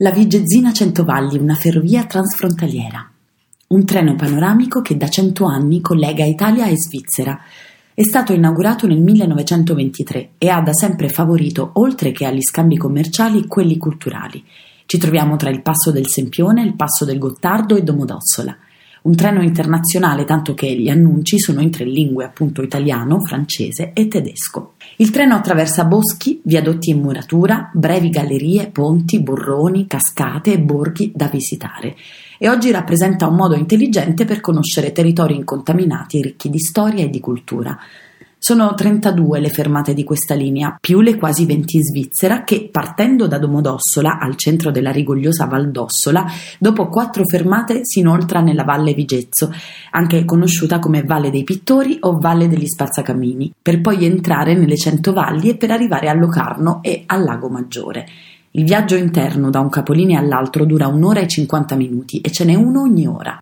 La Vigezzina Centovalli, una ferrovia transfrontaliera. Un treno panoramico che da cento anni collega Italia e Svizzera. È stato inaugurato nel 1923 e ha da sempre favorito, oltre che agli scambi commerciali, quelli culturali. Ci troviamo tra il passo del Sempione, il passo del Gottardo e Domodossola un treno internazionale, tanto che gli annunci sono in tre lingue, appunto italiano, francese e tedesco. Il treno attraversa boschi, viadotti in muratura, brevi gallerie, ponti, burroni, cascate e borghi da visitare e oggi rappresenta un modo intelligente per conoscere territori incontaminati e ricchi di storia e di cultura. Sono 32 le fermate di questa linea, più le quasi 20 in Svizzera, che partendo da Domodossola, al centro della rigogliosa Val d'Ossola, dopo quattro fermate si inoltra nella Valle Vigezzo, anche conosciuta come Valle dei Pittori o Valle degli Spazzacamini, per poi entrare nelle Cento Valli e per arrivare a Locarno e al Lago Maggiore. Il viaggio interno da un capolinea all'altro dura un'ora e 50 minuti e ce n'è uno ogni ora.